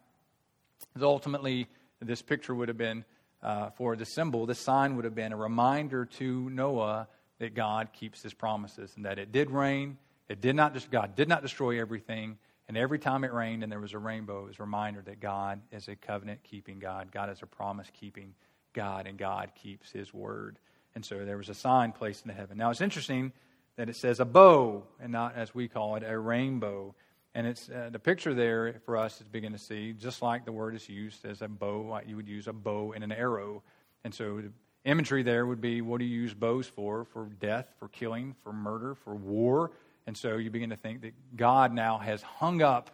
ultimately this picture would have been uh, for the symbol, the sign would have been a reminder to Noah that God keeps his promises and that it did rain. It did not just, God did not destroy everything. And every time it rained and there was a rainbow, it was a reminder that God is a covenant keeping God. God is a promise keeping God, and God keeps his word. And so there was a sign placed in the heaven. Now it's interesting that it says a bow and not, as we call it, a rainbow. And it's uh, the picture there for us is begin to see, just like the word is used as a bow, like you would use a bow and an arrow. And so the imagery there would be what do you use bows for? For death, for killing, for murder, for war. And so you begin to think that God now has hung up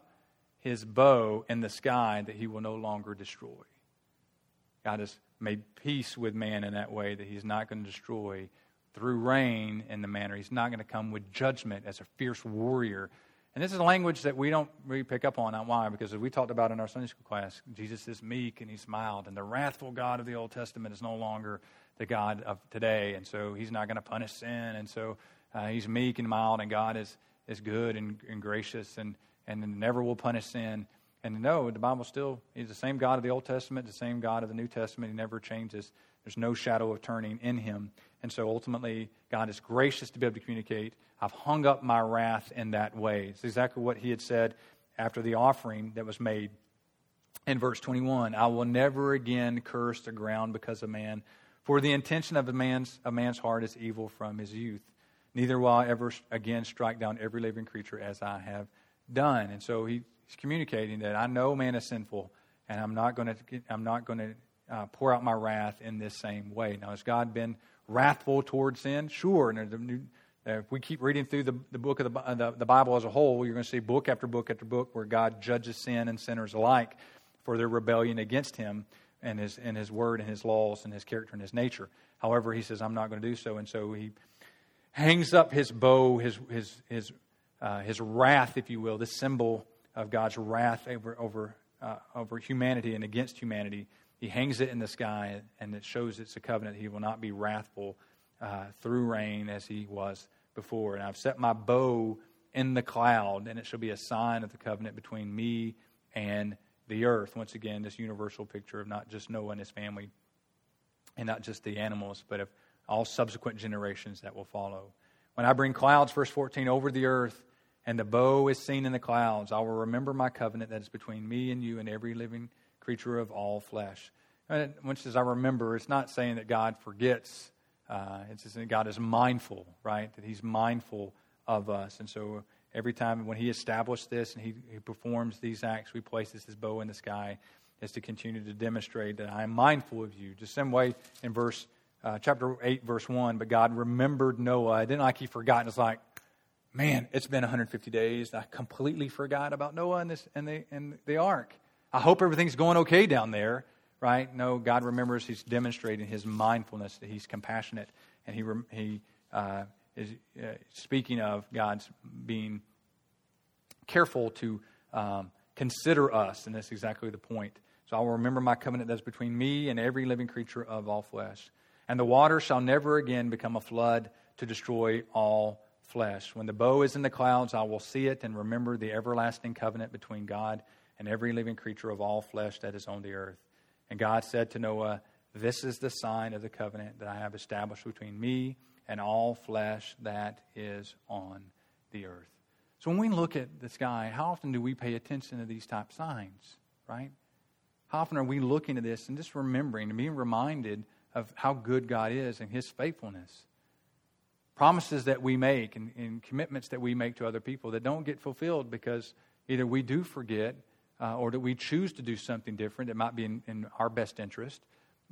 his bow in the sky that he will no longer destroy. God has made peace with man in that way that he's not going to destroy through rain in the manner. He's not going to come with judgment as a fierce warrior. And this is a language that we don't really pick up on. Why? Because as we talked about in our Sunday school class, Jesus is meek and he's mild. And the wrathful God of the Old Testament is no longer the God of today. And so he's not going to punish sin. And so uh, he's meek and mild, and God is, is good and, and gracious and, and never will punish sin. And no, the Bible still, is the same God of the Old Testament, the same God of the New Testament. He never changes. There's no shadow of turning in Him. And so ultimately, God is gracious to be able to communicate. I've hung up my wrath in that way. It's exactly what He had said after the offering that was made in verse 21 I will never again curse the ground because of man, for the intention of a man's, a man's heart is evil from his youth. Neither will I ever again strike down every living creature as I have done. And so he's communicating that I know man is sinful, and I'm not going to, I'm not going to uh, pour out my wrath in this same way. Now, has God been wrathful towards sin? Sure. And uh, if we keep reading through the, the book of the, the, the Bible as a whole, you're going to see book after book after book where God judges sin and sinners alike for their rebellion against Him and His, and his word and His laws and His character and His nature. However, He says, I'm not going to do so. And so He hangs up His bow, His, his, his, uh, his wrath, if you will, this symbol of God's wrath over, over, uh, over humanity and against humanity. He hangs it in the sky, and it shows it's a covenant. He will not be wrathful uh, through rain as he was before. And I've set my bow in the cloud, and it shall be a sign of the covenant between me and the earth. Once again, this universal picture of not just Noah and his family, and not just the animals, but of all subsequent generations that will follow. When I bring clouds, verse 14, over the earth, and the bow is seen in the clouds, I will remember my covenant that is between me and you and every living creature of all flesh. And when it says I remember, it's not saying that God forgets uh, it's just that God is mindful, right? That He's mindful of us. And so every time when He established this and He, he performs these acts, we places His bow in the sky, is to continue to demonstrate that I am mindful of you. Just same way in verse uh, chapter 8, verse 1, but God remembered Noah. It didn't like He forgot. It's like, man, it's been 150 days. I completely forgot about Noah and, this, and, the, and the ark. I hope everything's going okay down there right? No, God remembers He's demonstrating His mindfulness, that He's compassionate, and He, he uh, is uh, speaking of God's being careful to um, consider us, and that's exactly the point. So I will remember my covenant that's between me and every living creature of all flesh. And the water shall never again become a flood to destroy all flesh. When the bow is in the clouds, I will see it and remember the everlasting covenant between God and every living creature of all flesh that is on the earth. And God said to Noah, This is the sign of the covenant that I have established between me and all flesh that is on the earth. So when we look at the sky, how often do we pay attention to these type signs, right? How often are we looking at this and just remembering and being reminded of how good God is and His faithfulness? Promises that we make and, and commitments that we make to other people that don't get fulfilled because either we do forget uh, or that we choose to do something different that might be in, in our best interest,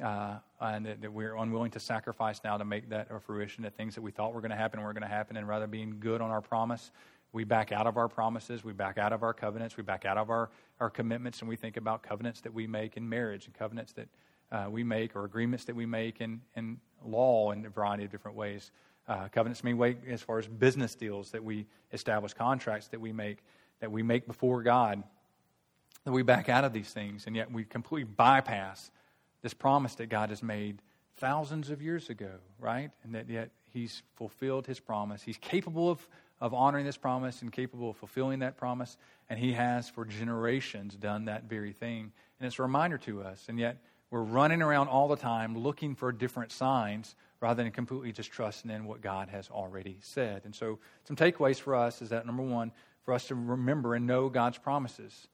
uh, and that, that, we're unwilling to sacrifice now to make that a fruition, that things that we thought were going to happen were going to happen, and rather being good on our promise, we back out of our promises, we back out of our covenants, we back out of our, our commitments, and we think about covenants that we make in marriage and covenants that uh, we make or agreements that we make in, in law in a variety of different ways. Uh, covenants mean way as far as business deals that we establish, contracts that we make, that we make before God that we back out of these things, and yet we completely bypass this promise that God has made thousands of years ago, right? And that yet He's fulfilled His promise. He's capable of, of honoring this promise and capable of fulfilling that promise, and He has for generations done that very thing. And it's a reminder to us, and yet we're running around all the time looking for different signs rather than completely just trusting in what God has already said. And so, some takeaways for us is that number one, for us to remember and know God's promises.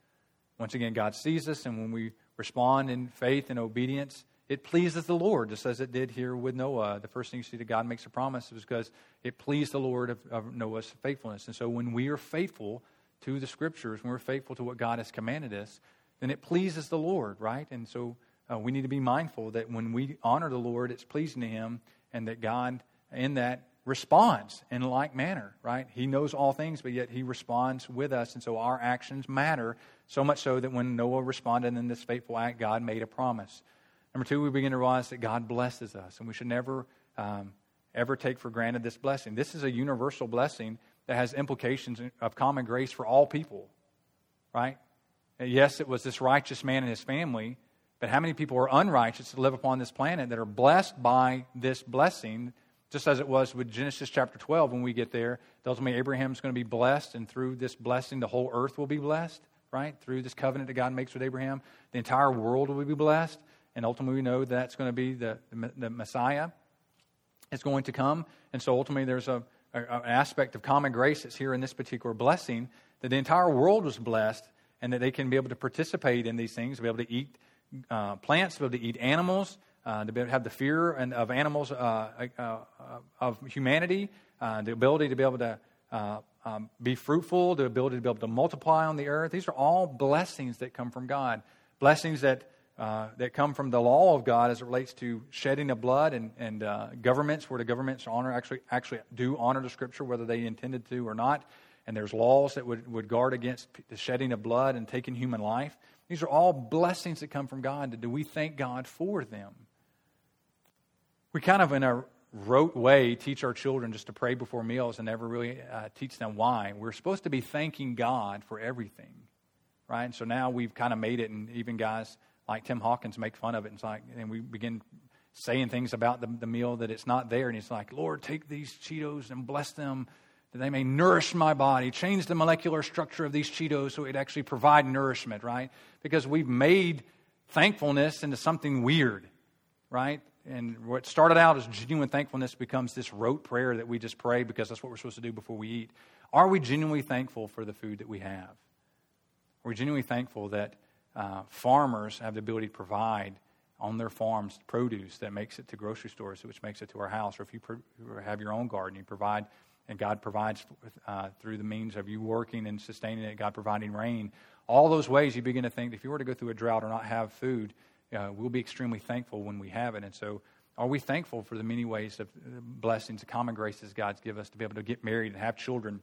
Once again, God sees us, and when we respond in faith and obedience, it pleases the Lord, just as it did here with Noah. The first thing you see that God makes a promise is because it pleased the Lord of, of, Noah's faithfulness. And so when we are faithful to the scriptures, when we're faithful to what God has commanded us, then it pleases the Lord, right? And so uh, we need to be mindful that when we honor the Lord, it's pleasing to Him, and that God, in that, responds in like manner, right? He knows all things, but yet he responds with us. And so our actions matter, so much so that when Noah responded in this faithful act, God made a promise. Number two, we begin to realize that God blesses us, and we should never, um, ever take for granted this blessing. This is a universal blessing that has implications of common grace for all people, right? Yes, it was this righteous man and his family, but how many people are unrighteous to live upon this planet that are blessed by this blessing just as it was with Genesis chapter 12 when we get there. Ultimately, Abraham's going to be blessed, and through this blessing, the whole earth will be blessed, right? Through this covenant that God makes with Abraham, the entire world will be blessed. And ultimately, we know that that's going to be the, the, the Messiah is going to come. And so ultimately, there's a, an aspect of common grace that's here in this particular blessing, that the entire world was blessed and that they can be able to participate in these things, be able to eat uh, plants, be able to eat animals, uh, to have the fear and of animals, uh, uh, uh of humanity, uh, the ability to be able to um, be fruitful, the ability to be able to multiply on the earth. These are all blessings that come from God. Blessings that, that come from the law of God as it relates to shedding of blood and, and governments, where the governments honor actually, actually do honor the scripture, whether they intended to or not. And there's laws that would, would guard against the shedding of blood and taking human life. These are all blessings that come from God. Do we thank God for them? We kind of, in a rote way, teach our children just to pray before meals and never really uh, teach them why. We're supposed to be thanking God for everything, right? And so now we've kind of made it, and even guys like Tim Hawkins make fun of it. And, it's like, and we begin saying things about the, the meal that it's not there. And he's like, Lord, take these Cheetos and bless them that they may nourish my body. Change the molecular structure of these Cheetos so it actually provide nourishment, right? Because we've made thankfulness into something weird, right? And what started out as genuine thankfulness becomes this rote prayer that we just pray because that's what we're supposed to do before we eat. Are we genuinely thankful for the food that we have? Are we genuinely thankful that uh, farmers have the ability to provide on their farms produce that makes it to grocery stores, which makes it to our house? Or if you pro- have your own garden, you provide and God provides uh, through the means of you working and sustaining it, God providing rain. All those ways you begin to think if you were to go through a drought or not have food, uh, we'll be extremely thankful when we have it. And so, are we thankful for the many ways of uh, blessings, the common graces God's given us to be able to get married and have children,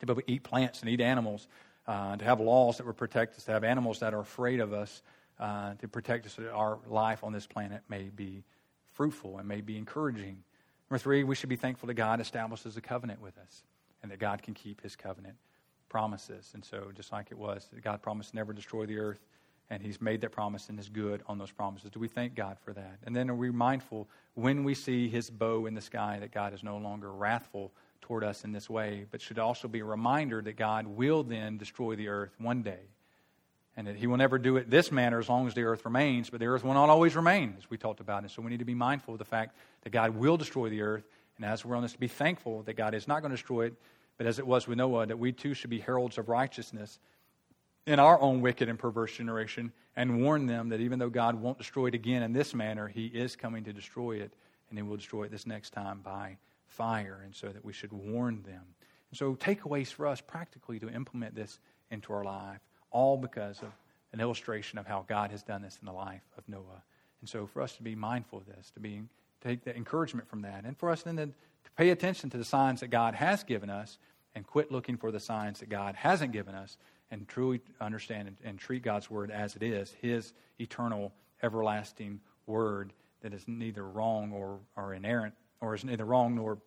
to be able to eat plants and eat animals, uh, to have laws that will protect us, to have animals that are afraid of us, uh, to protect us so that our life on this planet may be fruitful and may be encouraging. Number three, we should be thankful that God establishes a covenant with us and that God can keep his covenant promises. And so, just like it was, God promised never destroy the earth, and he's made that promise and is good on those promises. Do we thank God for that? And then are we mindful when we see his bow in the sky that God is no longer wrathful toward us in this way, but should also be a reminder that God will then destroy the earth one day and that he will never do it this manner as long as the earth remains, but the earth will not always remain, as we talked about. And so we need to be mindful of the fact that God will destroy the earth, and as we're on this, to be thankful that God is not going to destroy it, but as it was with Noah, that we too should be heralds of righteousness in our own wicked and perverse generation, and warn them that even though God won't destroy it again in this manner, he is coming to destroy it, and he will destroy it this next time by fire, and so that we should warn them. And so takeaways for us practically to implement this into our life all because of an illustration of how God has done this in the life of Noah. And so for us to be mindful of this, to be take the encouragement from that, and for us then to, to pay attention to the signs that God has given us and quit looking for the signs that God hasn't given us and truly understand and, and treat God's word as it is, his eternal, everlasting word that is neither wrong or, or inerrant, or is neither wrong nor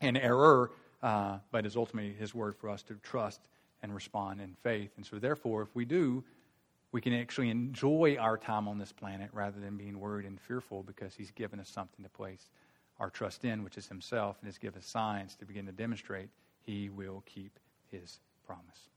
in error, uh, but is ultimately his word for us to trust and respond in faith. And so, therefore, if we do, we can actually enjoy our time on this planet rather than being worried and fearful because He's given us something to place our trust in, which is Himself, and has given us signs to begin to demonstrate He will keep His promise.